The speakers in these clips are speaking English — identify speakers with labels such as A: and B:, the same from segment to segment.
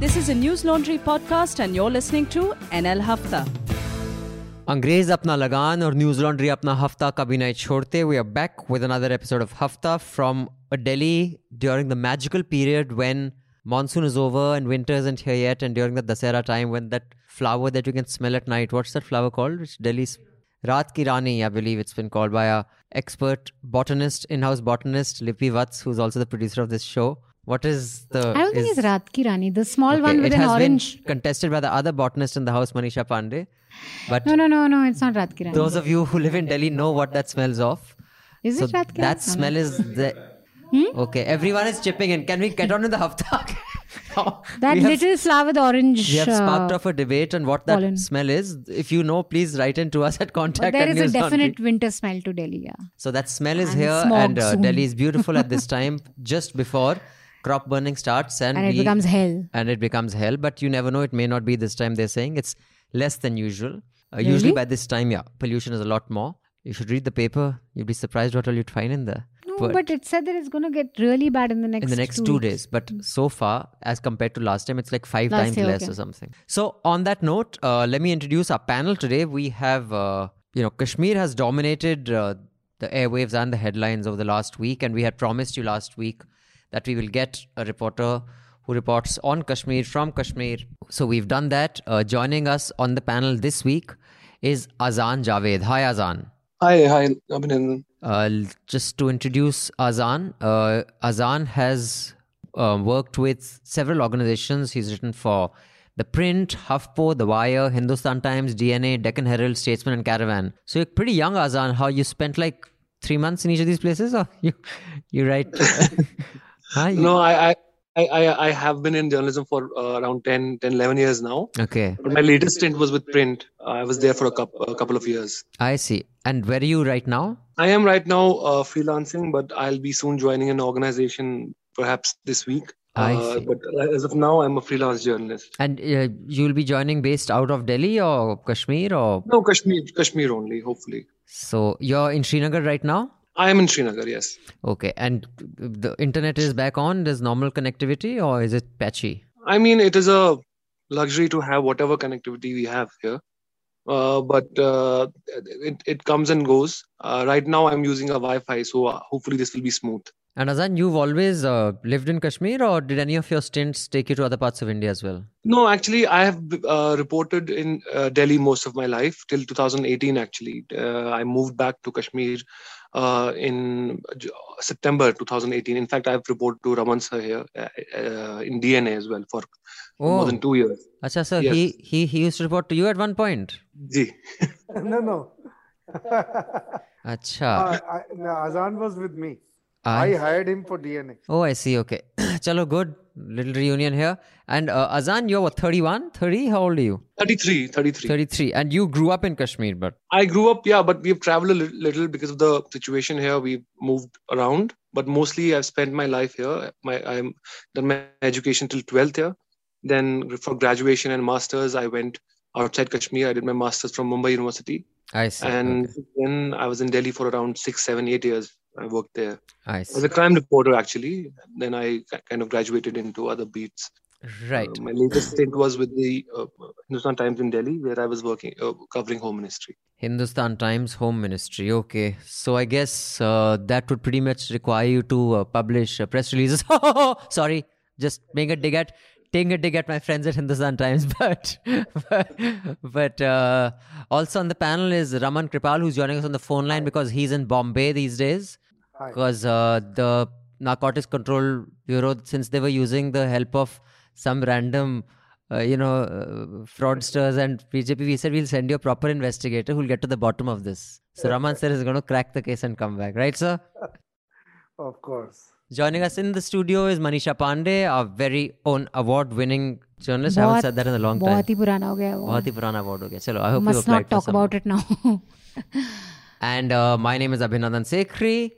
A: This is a News Laundry podcast, and you're listening to NL Hafta.
B: अंग्रेज अपना लगान और न्यूज लॉन्ड्री अपना हफ्ता कभी नहीं छोड़ते we are back with another episode of Hafta from Delhi during the magical period when monsoon is over and winter isn't here yet and during the dasera time when that flower that you can smell at night what's that flower called which delhi's Raat Ki Rani, I believe it's been called by a expert botanist, in-house botanist, Lippy Vats, who's also the producer of this show. What is the?
C: I don't think it's Raat Ki Rani, the small
B: Okay,
C: one with
B: it
C: an
B: has
C: orange.
B: been contested by the other botanist in the house, Manisha Pandey. But
C: No, no, no, no, it's not Raat Ki Rani.
B: those of you who live in Delhi know what that smells of.
C: Is
B: so
C: it Raat Ki Rani?
B: that smell is the. Okay, everyone is chipping in. Can we get on with the hafta?
C: That
B: we have,
C: little flower with orange.
B: we have sparked
C: uh,
B: off a debate on what that
C: pollen.
B: smell is. If you know, please write in to us at
C: but
B: contact.
C: there is a
B: Laundry.
C: definite winter smell to Delhi, yeah.
B: So that smell is
C: And
B: here, and uh. Delhi is beautiful at this time, just before crop burning starts, and,
C: And it
B: we-
C: becomes hell.
B: And it becomes hell, but you never know; it may not be this time. They're saying it's less than usual. Uh, Usually by this time, yeah, pollution is a lot more. You should read the paper. You'd be surprised what all you'd find in there.
C: No, but, it said that it's going to get really bad in the next
B: in the next
C: two,
B: two, days. But so far, as compared to last time, it's like five
C: Last
B: times
C: year,
B: less
C: okay.
B: or something. So on that note, uh, let me introduce our panel today. We have, uh, you know, Kashmir has dominated uh, the airwaves and the headlines over the last week, and we had promised you last week that we will get a reporter who reports on Kashmir from Kashmir. So we've done that. Uh, joining us on the panel this week is Azan Javaid. Hi, Azan.
D: Hi, hi, Abhinandan.
B: Uh, just to introduce Azan, uh, Azan has uh, worked with several organizations. He's written for The Print, HuffPo, The Wire, Hindustan Times, DNA, Deccan Herald, Statesman, and Caravan. So you're pretty young, Azan. How you spent like three months in each of these places? Or you, you write? You-
D: No, I, I, I, I have been in journalism for uh, around 10, 10, 11 years now.
B: Okay,
D: But my latest stint was with print. I was there for a, coup a couple of years.
B: I see. And where are you right now?
D: I am right now uh, freelancing, but I'll be soon joining an organization, perhaps this week.
B: I
D: Uh,
B: see.
D: but as of now, I'm a freelance journalist.
B: And uh, you'll be joining based out of Delhi or Kashmir or
D: No, Kashmir, Kashmir only, hopefully.
B: so you're in Srinagar right now?
D: I am in Srinagar, yes.
B: Okay, and the internet is back on. There's normal connectivity, or is it patchy?
D: I mean, it is a luxury to have whatever connectivity we have here. Uh, but uh, it, it comes and goes. Uh, right now, I'm using a Wi Fi, so uh, hopefully, this will be smooth.
B: And Azan, you've always uh, lived in Kashmir, or did any of your stints take you to other parts of India as well?
D: No, actually, I have uh, reported in uh, Delhi most of my life till 2018. Actually, uh, I moved back to Kashmir uh, in September 2018. In fact, I've reported to Raman sir here uh, uh, in DNA as well for more than two years.
B: Acha, so
D: Yes.
B: he, he he used to report to you at one point.
D: Ji.
E: no, no.
B: Acha.
E: Uh, I, no, Azan was with me.
B: I-
E: I hired him for DNA.
B: oh, I see. Okay. Chalo, good. Little reunion here. And uh, Azan, you're what, 31? 30? How old are you?
D: 33, 33.
B: 33. And you grew up in Kashmir, but
D: I grew up, yeah, but we've traveled a li- little because of the situation here. We've moved around, but mostly I've spent my life here. My I'm done my education till 12th here. Then for graduation and masters, I went outside Kashmir. I did my masters from Mumbai University,
B: I see.
D: and
B: okay.
D: then I was in Delhi for around six, seven, eight years. I worked there
B: I
D: as a crime reporter, actually. Then I kind of graduated into other beats.
B: Right.
D: Uh, my latest stint was with the uh, Hindustan Times in Delhi, where I was working uh, covering home ministry.
B: Hindustan Times Home Ministry. Okay. So I guess uh, that would pretty much require you to uh, publish uh, press releases. Sorry, just make a dig at taking a dig at my friends at Hindustan Times. But but, but uh, also on the panel is Raman Kirpal, who's joining us on the phone line because he's in Bombay these days because uh, the narcotics control bureau since they were using the help of some random uh, you know uh, fraudsters and bjp we said we'll send you a proper investigator who'll get to the bottom of this so yeah. raman sir is going to crack the case and come back right sir
E: of course
B: Joining us in the studio is Manisha Pandey, our very own award-winning journalist. I haven't said that in a long time.
C: बहुत ही पुराना हो गया वो.
B: बहुत ही पुराना award हो गया. चलो, I hope
C: Must you
B: applied
C: not talk about it now.
B: and uh, my name is Abhinandan Sekhri.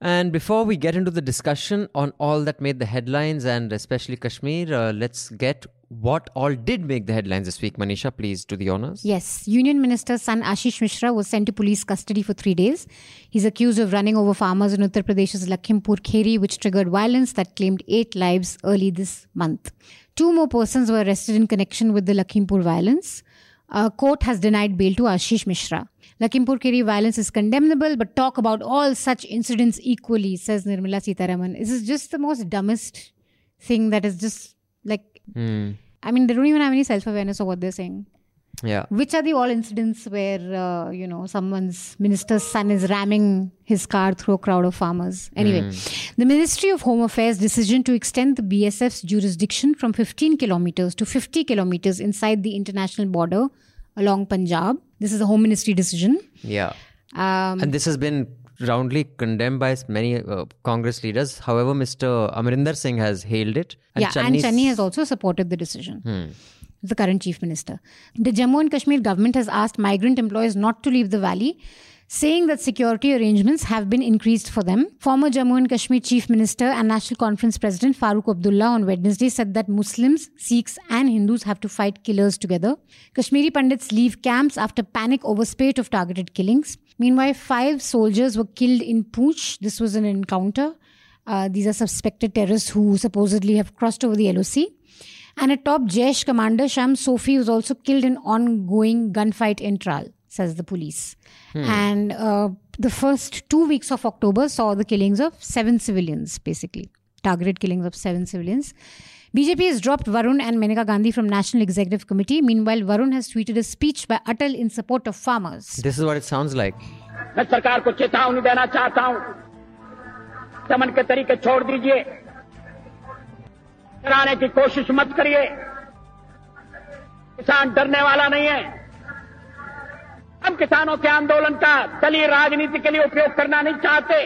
B: And before we get into the discussion on all that made the headlines and especially Kashmir, uh, let's get what all did make the headlines this week. Manisha, please do the honors.
C: Yes, Union Minister's son Ashish Mishra was sent to police custody for three days. He's accused of running over farmers in Uttar Pradesh's Lakhimpur Kheri, which triggered violence that claimed eight lives early this month. Two more persons were arrested in connection with the Lakhimpur violence. A court has denied bail to Ashish Mishra. Lakhimpur Kheri violence is condemnable, but talk about all such incidents equally, says Nirmala Sitharaman. This is just the most dumbest thing that is just like,
B: Hmm.
C: I mean, they don't even have any self awareness of what they're saying.
B: Yeah.
C: Which are the all incidents where, uh, you know, someone's minister's son is ramming his car through a crowd of farmers? Anyway, the Ministry of Home Affairs' decision to extend the BSF's jurisdiction from 15 kilometers to 50 kilometers inside the international border along Punjab. This is a Home Ministry decision.
B: Yeah.
C: Um,
B: And this has been roundly condemned by many uh, Congress leaders. However, Mr. Amarinder Singh has hailed it.
C: yeah, and
B: Channi's-
C: Chani has also supported the decision. The current chief minister. The Jammu and Kashmir government has asked migrant employees not to leave the valley, saying that security arrangements have been increased for them. Former Jammu and Kashmir chief minister and National Conference president Farooq Abdullah on Wednesday said that Muslims, Sikhs, and Hindus have to fight killers together. Kashmiri Pandits leave camps after panic over spate of targeted killings. Meanwhile, five soldiers were killed in Poonch. This was an encounter. Uh, these are suspected terrorists who supposedly have crossed over the LOC. And a top Jaish commander, Sham Sofi, was also killed in ongoing gunfight in Tral, says the police. Hmm. And uh, the first two weeks of October saw the killings of seven civilians, basically, targeted killings of seven civilians. BJP has dropped Varun and Maneka Gandhi from National Executive Committee. Meanwhile, Varun has tweeted a speech by Atal in support of farmers.
B: This is what it sounds like.
F: मैं सरकार को चेतावनी देना चाहता हूं के तरीके छोड़ दीजिए की कोशिश मत करिए किसान डरने वाला नहीं है हम किसानों के आंदोलन का दलीय राजनीति के लिए उपयोग करना नहीं चाहते।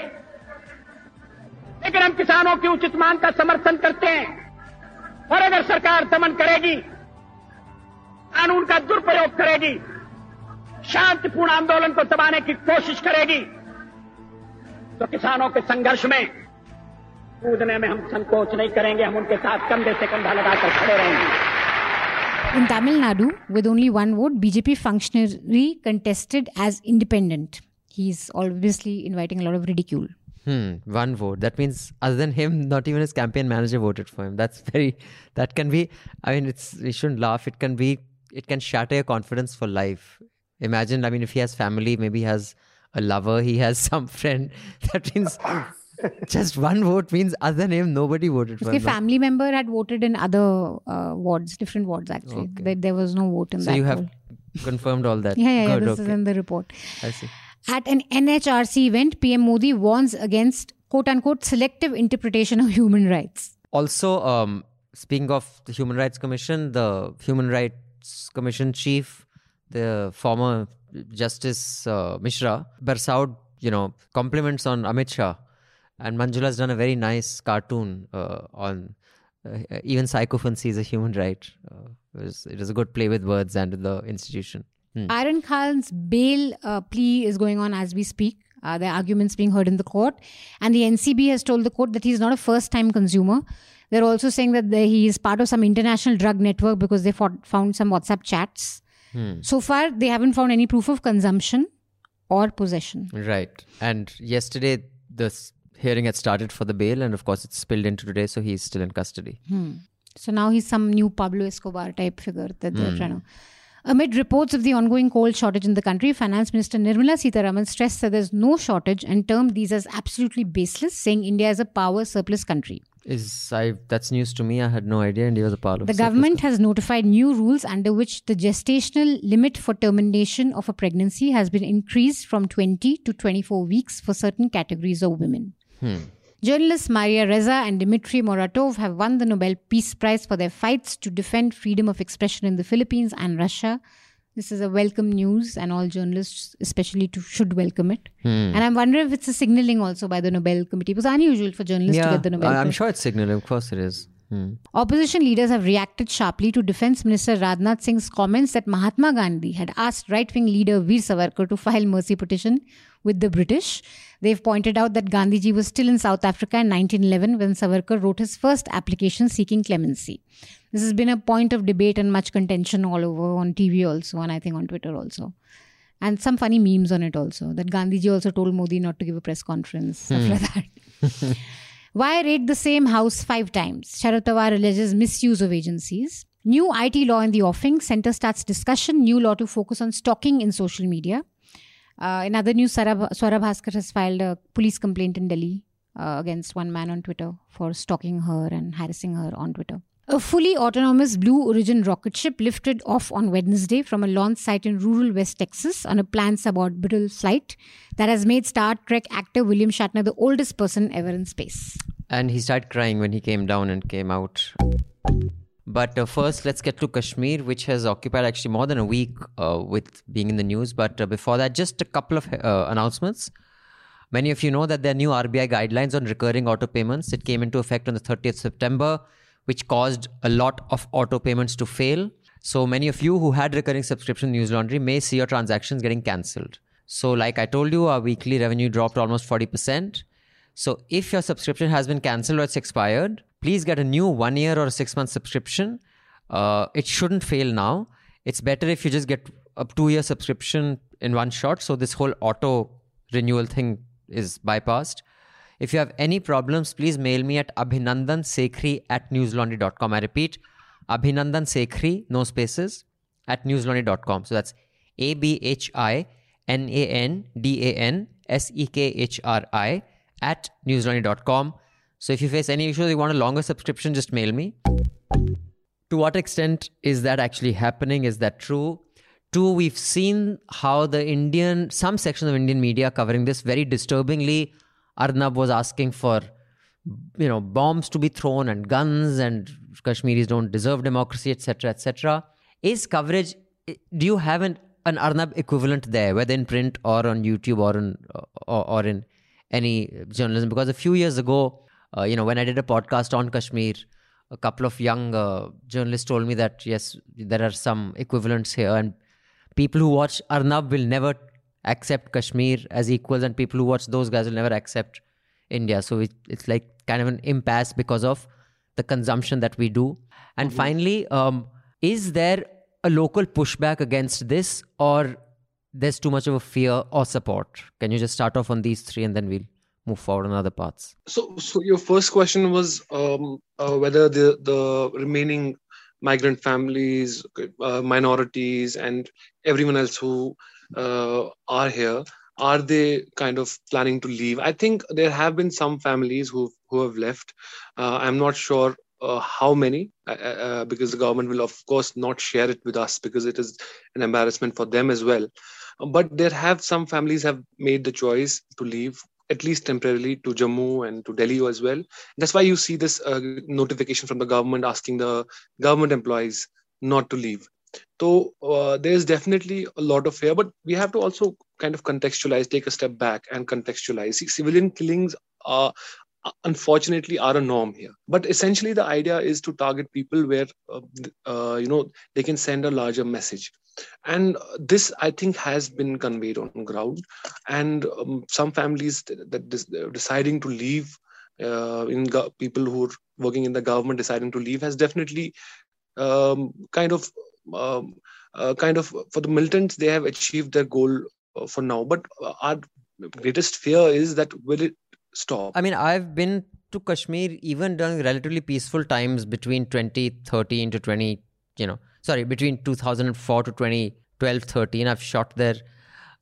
F: लेकिन हम किसानों की उचित मांग का समर्थन करते हैं। और अगर सरकार दमन करेगी, कानून का दुरुपयोग करेगी, शांतिपूर्ण आंदोलन को दबाने की कोशिश करेगी तो किसानों के संघर्ष में, कूदने में हम संकोच नहीं करेंगे। हम उनके साथ कंधे से कंधा लगाकर खड़े रहेंगे।
C: In Tamil Nadu, with only one vote, BJP functionary contested as independent. He's obviously inviting a lot of ridicule.
B: Hmm, one vote. That means, other than him, not even his campaign manager voted for him. That's very. That can be. I mean, it's. We shouldn't laugh. It can be. It can shatter your confidence for life. Imagine. I mean, if he has family, maybe he has a lover, he has some friend. That means just one vote means other name nobody voted for
C: His family member had voted in other uh, wards, different wards actually.
B: Okay.
C: There, there was no vote in
B: So
C: that.
B: So you have confirmed all that.
C: Yeah, yeah, yeah.
B: Good,
C: This is in the report.
B: I see.
C: At an NHRC event, PM Modi warns against quote unquote selective interpretation of human rights.
B: Also, um, speaking of the Human Rights Commission, the Human Rights Commission chief, the former Justice uh, Mishra, Barsaud, you know, compliments on Amit Shah. And Manjula's done a very nice cartoon uh, on uh, even psychophancy is a human right. Uh, it, was, it was a good play with words and the institution. Hmm.
C: Aryan Khan's bail uh, plea is going on as we speak. Uh, there are arguments being heard in the court. And the NCB has told the court that he's not a first time consumer. They're also saying that the, he is part of some international drug network because they fought, found some WhatsApp chats. So far, they haven't found any proof of consumption or possession.
B: Right. And yesterday, the hearing had started for the bail, and of course, it's spilled into today, so he's still in custody. Hmm.
C: So now he's some new Pablo Escobar type figure that they're hmm. trying to. Amid reports of the ongoing coal shortage in the country, Finance Minister Nirmala Sitharaman stressed that there's no shortage and termed these as absolutely baseless, saying India is a power surplus country.
B: Is I that's news to me. I had no idea India was a of
C: The government has notified new rules under which the gestational limit for termination of a pregnancy has been increased from 20 to 24 weeks for certain categories of women. Hmm. Journalists Maria Ressa and Dmitry Muratov have won the Nobel Peace Prize for their fights to defend freedom of expression in the Philippines and Russia. This is a welcome news, and all journalists, especially, to, should welcome it. Hmm. And I'm wondering if it's a signaling also by the Nobel Committee. It was unusual for journalists to get the Nobel
B: I'm
C: Prize.
B: sure it's signaling. Of course, it is. Hmm.
C: Opposition leaders have reacted sharply to Defense Minister Rajnath Singh's comments that Mahatma Gandhi had asked right wing leader Veer Savarkar to file mercy petition with the British. They've pointed out that Gandhiji was still in South Africa in 1911 when Savarkar wrote his first application seeking clemency. This has been a point of debate and much contention all over on TV also, and I think on Twitter also. And some funny memes on it also. That Gandhiji also told Modi not to give a press conference, stuff like that. Why raid the same house five times? Sharad Pawar alleges misuse of agencies. New IT law in the offing. Center starts discussion. New law to focus on stalking in social media. Uh, in other news, Swara, Bhaskar has filed a police complaint in Delhi uh, against one man on Twitter for stalking her and harassing her on Twitter. A fully autonomous Blue Origin rocket ship lifted off on Wednesday from a launch site in rural West Texas on a planned suborbital flight that has made Star Trek actor William Shatner the oldest person ever in space.
B: And he started crying when he came down and came out. But uh, first, let's get to Kashmir, which has occupied actually more than a week uh, with being in the news. But uh, before that, just a couple of uh, announcements. Many of you know that there are new RBI guidelines on recurring auto payments. It came into effect on the 30th September, which caused a lot of auto payments to fail. So many of you who had recurring subscription News Laundry may see your transactions getting cancelled. So, like I told you, our weekly revenue dropped almost 40%. So, if your subscription has been cancelled or it's expired, please get a new one year or six month subscription. Uh, it shouldn't fail now. It's better if you just get a two year subscription in one shot. So, this whole auto renewal thing is bypassed. If you have any problems, please mail me at abhinandansekhri at newslaundry.com. I repeat, Abhinandan Sekhri, no spaces, at newslaundry.com. So that's A B H I N A N D A N S E K H R I at newslaundry.com. So if you face any issues, you want a longer subscription, just mail me. To what extent is that actually happening? Is that true? Two, we've seen how the Indian, some sections of Indian media covering this very disturbingly. Arnab was asking for, you know, bombs to be thrown and guns and Kashmiris don't deserve democracy, etc., etc. Is coverage? Do you have an, an Arnab equivalent there, whether in print or on YouTube or in or, or in any journalism? Because a few years ago, uh, you know, when I did a podcast on Kashmir, a couple of young uh, journalists told me that yes, there are some equivalents here, and people who watch Arnab will never accept Kashmir as equals, and people who watch those guys will never accept India. So it, it's like kind of an impasse because of the consumption that we do. And
D: Mm-hmm.
B: finally, um, is there a local pushback against this, or there's too much of a fear or support? Can you just start off on these three, and then we'll move forward on other parts?
D: So, so your first question was um, uh, whether the the remaining migrant families, uh, minorities, and everyone else who uh, are here are they kind of planning to leave? I think there have been some families who who have left. Uh, I'm not sure uh, how many, uh, uh, because the government will of course not share it with us because it is an embarrassment for them as well. But there have some families have made the choice to leave at least temporarily to Jammu and to Delhi as well. That's why you see this uh, notification from the government asking the government employees not to leave. So uh, there's definitely a lot of fear, but we have to also kind of contextualize, take a step back and contextualize. See, civilian killings are unfortunately are a norm here. But essentially the idea is to target people where uh, uh, you know they can send a larger message. And this i think has been conveyed on ground. And um, some families that des- deciding to leave uh, in go- people who are working in the government deciding to leave has definitely um, kind of uh, kind of for the militants they have achieved their goal uh, for now but our greatest fear is that will it stop
B: I mean, I've been to Kashmir even during relatively peaceful times between 2013 to 20, you know, sorry, between 2004 to 2012, 13. I've shot there.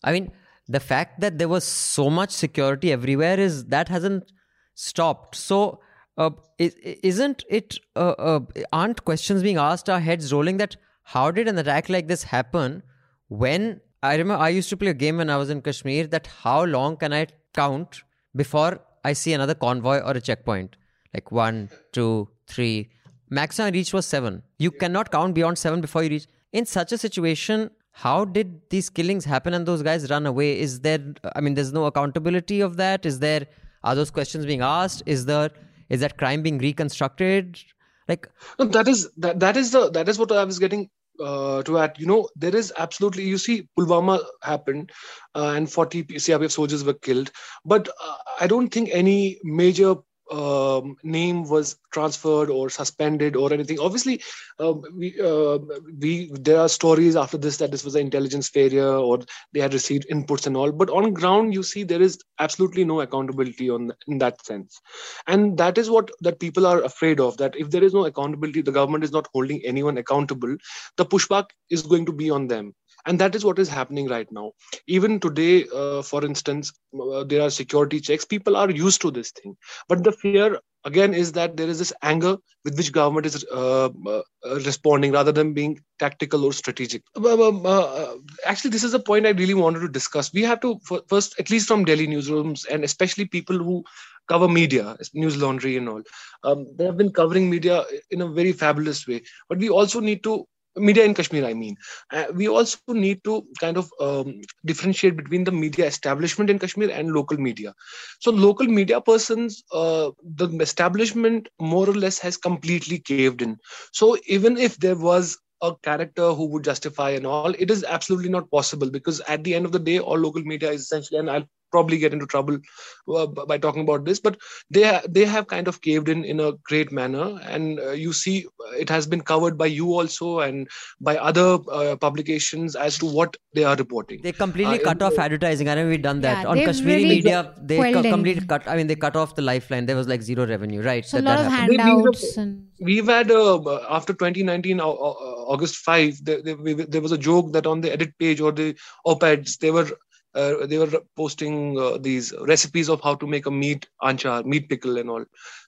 B: I mean, the fact that there was so much security everywhere is that hasn't stopped. So, uh, is, isn't it, uh, uh, aren't questions being asked, our heads rolling that how did an attack like this happen when I remember I used to play a game when I was in Kashmir that how long can I count before I see another convoy or a checkpoint? Like one, two, three. Maximum I reached was seven. You cannot count beyond seven before you reach. In such a situation, how did these killings happen and those guys run away? Is there, I mean, there's no accountability of that? Is there, are those questions being asked? Is there, is that crime being reconstructed? Like,
D: no, that is that that is the that is what I was getting uh, to add. You know, there is absolutely. You see, Pulwama happened, uh, and 40 CRPF soldiers were killed. But uh, I don't think any major um, name was transferred or suspended or anything. Obviously, um, we, uh, we there are stories after this that this was an intelligence failure or they had received inputs and all. But on ground, you see there is absolutely no accountability on in that sense, and that is what that people are afraid of. That if there is no accountability, the government is not holding anyone accountable. The pushback is going to be on them and that is what is happening right now even today uh, for instance uh, there are security checks people are used to this thing but the fear again is that there is this anger with which government is uh, uh responding rather than being tactical or strategic um, uh, actually this is a point i really wanted to discuss we have to first at least from delhi newsrooms and especially people who cover media, news laundry and all. Um, they have been covering media in a very fabulous way. But we also need to media in Kashmir, I mean. Uh, we also need to kind of um, differentiate between the media establishment in Kashmir and local media. So, local media persons, uh, the establishment more or less has completely caved in. So, even if there was a character who would justify and all, it is absolutely not possible because at the end of the day, all local media is essentially, and I'll probably get into trouble uh, by talking about this but they ha- they have kind of caved in in a great manner. And uh, you see it has been covered by you also and by other uh, publications as to what they are reporting.
B: They completely uh, cut off advertising. I know we've done that.
C: Yeah,
B: on kashmiri
C: really
B: media they co- completely cut i mean they cut off the lifeline. There was like zero revenue. Right
C: so
B: that,
C: a lot
B: that
C: of
B: happened.
C: handouts and
D: we've had uh, after 2019 uh, august 5 there, there, there was a joke that on the edit page or the op-eds they were uh, they were posting uh, these recipes of how to make a meat anchar, meat pickle, and all.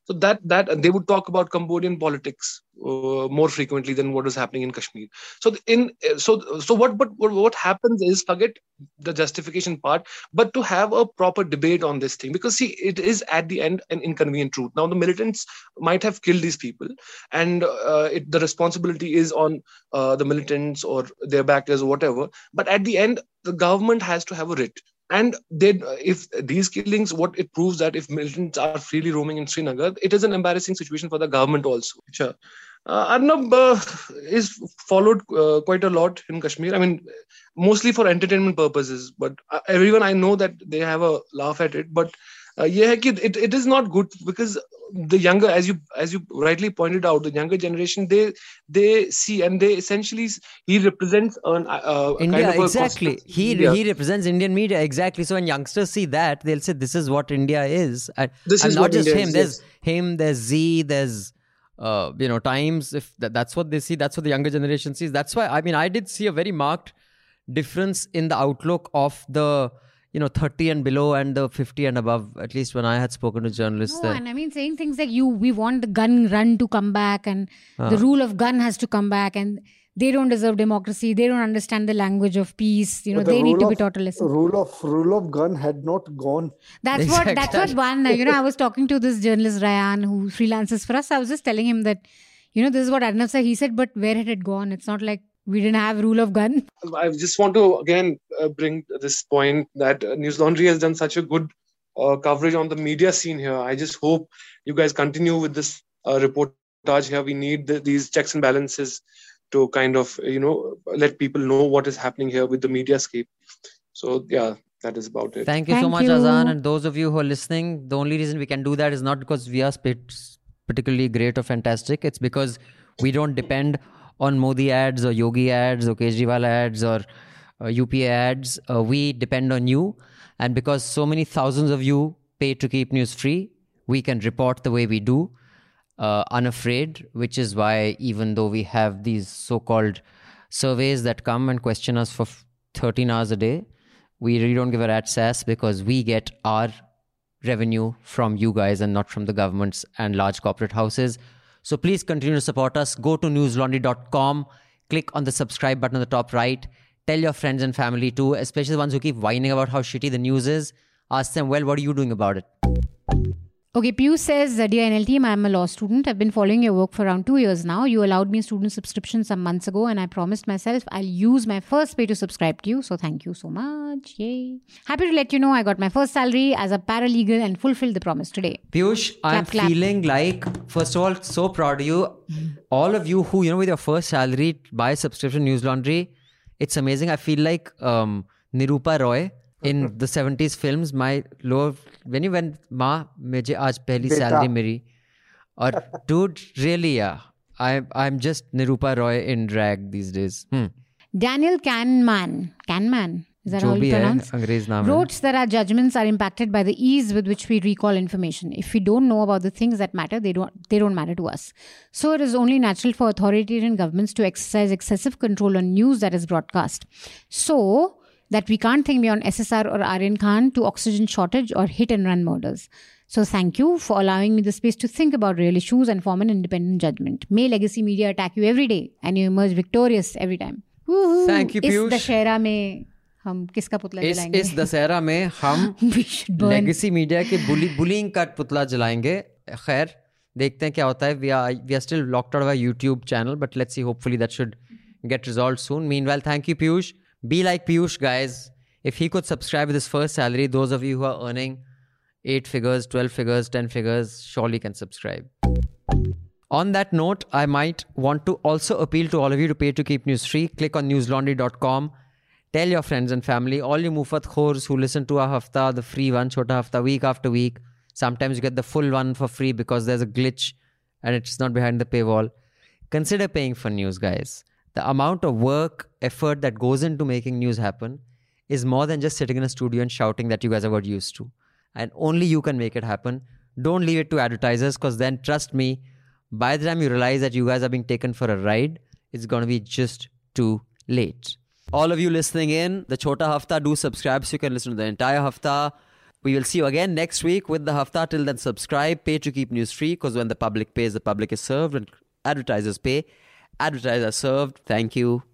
D: So that that they would talk about Cambodian politics uh, more frequently than what is happening in Kashmir. So in so so what but what happens is forget the justification part, but to have a proper debate on this thing because see it is at the end an inconvenient truth. Now the militants might have killed these people, and uh, it, the responsibility is on uh, the militants or their backers or whatever. But at the end, the government has to have a writ and they if these killings what it proves that if militants are freely roaming in srinagar it is an embarrassing situation for the government also. Sure. Uh, arnab uh, is followed uh, quite a lot in kashmir. I mean mostly for entertainment purposes but uh, everyone i know that they have a laugh at it but uh, yeah it, it is not good because the younger as you as you rightly pointed out the younger generation they they see and they essentially he represents an uh,
B: india
D: kind of
B: exactly. he he represents indian media exactly. So when youngsters see that they'll say this is what india is. And,
D: this
B: and
D: is
B: not just
D: india
B: him
D: is,
B: there's
D: yes.
B: him there's z there's uh, you know times. If that, that's what they see that's what the younger generation sees. That's why i mean i did see a very marked difference in the outlook of the you know 30 and below and the 50 and above at least when i had spoken to journalists
C: no,
B: there.
C: and i mean saying things like you we want the gun run to come back and uh. the rule of gun has to come back and they don't deserve democracy. They don't understand the language of peace. You know
E: the
C: they need to
E: of,
C: be taught a lesson.
E: rule of rule of gun had not gone.
C: That's exactly. what that's what one you know i was talking to this journalist ryan who freelances for us. I was just telling him that you know this is what Arnab said he said but where had it gone? It's not like we didn't have rule of gun.
D: I just want to again uh, bring this point that uh, news laundry has done such a good uh, coverage on the media scene here. I just hope you guys continue with this uh, reportage here. We need the, these checks and balances to kind of you know let people know what is happening here with the media scape. So yeah that is about it.
B: Thank you
C: thank
B: so much
C: you.
B: azan. And those of you who are listening the only reason we can do that is not because we are particularly great or fantastic. It's because we don't depend on Modi ads or Yogi ads or Kejriwal ads or uh, UPA ads. Uh, we depend on you. And because so many thousands of you pay to keep news free, we can report the way we do, uh, unafraid, which is why even though we have these so called surveys that come and question us for 13 hours a day, we really don't give a rat's ass because we get our revenue from you guys and not from the governments and large corporate houses. So please continue to support us. Go to newslaundry.com, click on the subscribe button on the top right. Tell your friends and family too, especially the ones who keep whining about how shitty the news is. Ask them, well, what are you doing about it?
C: Okay, Piyu says, Dear NL I'm a law student. I've been following your work for around two years now. You allowed me a student subscription some months ago, and I promised myself I'll use my first pay to subscribe to you. So thank you so much. Yay. Happy to let you know I got my first salary as a paralegal and fulfilled the promise today.
B: Piyush, I'm
C: clap.
B: feeling like, first of all, so proud of you. All of you who, you know, with your first salary buy subscription News Laundry, it's amazing. I feel like um, Nirupa Roy in the 70s films my lower when you went ma mujhe aaj pehli
E: Beta.
B: salary mili or dude really yeah i i'm just nirupa roy in drag these days hmm.
C: daniel kahneman kahneman is that
B: all
C: you pronounce? Wrote that our judgments are impacted by the ease with which we recall information. If we don't know about the things that matter, they don't they don't matter to us. So it is only natural for authoritarian governments to exercise excessive control on news that is broadcast. So that we can't think beyond SSR or Aryan Khan to oxygen shortage or hit and run murders. So thank you for allowing me the space to think about real issues and form an independent judgment. May legacy media attack you every day and you emerge victorious every time. Woohoo!
B: Thank you,
C: इस
B: Piyush.
C: Dussehra में हम किसका पुतला
B: इस
C: जलाएंगे
B: इस दशहरा में हम
C: We should burn.
B: Legacy media के बुली बुलिंग का पुतला जलाएंगे खैर देखते हैं क्या होता है we are we are still locked out YouTube channel but let's see hopefully that should get resolved soon meanwhile thank you piyush be like piyush guys if he could subscribe with his first salary those of you who are earning 8 figures 12 figures 10 figures surely can subscribe on that note, I might want to also appeal to all of you to pay to keep news free. Click on newslaundry.com. Tell your friends and family, all you Mufat khors who listen to our hafta, the free one, Chota Hafta, week after week. Sometimes you get the full one for free because there's a glitch and it's not behind the paywall. Consider paying for news, guys. The amount of work, effort that goes into making news happen is more than just sitting in a studio and shouting that you guys are got used to. And only you can make it happen. Don't leave it to advertisers because then, trust me, by the time you realize that you guys are being taken for a ride, it's going to be just too late. All of you listening in, the Chota Hafta, do subscribe so you can listen to the entire Hafta. We will see you again next week with the Hafta. Till then, subscribe, pay to keep news free because when the public pays, the public is served. and advertisers pay, advertisers served. Thank you.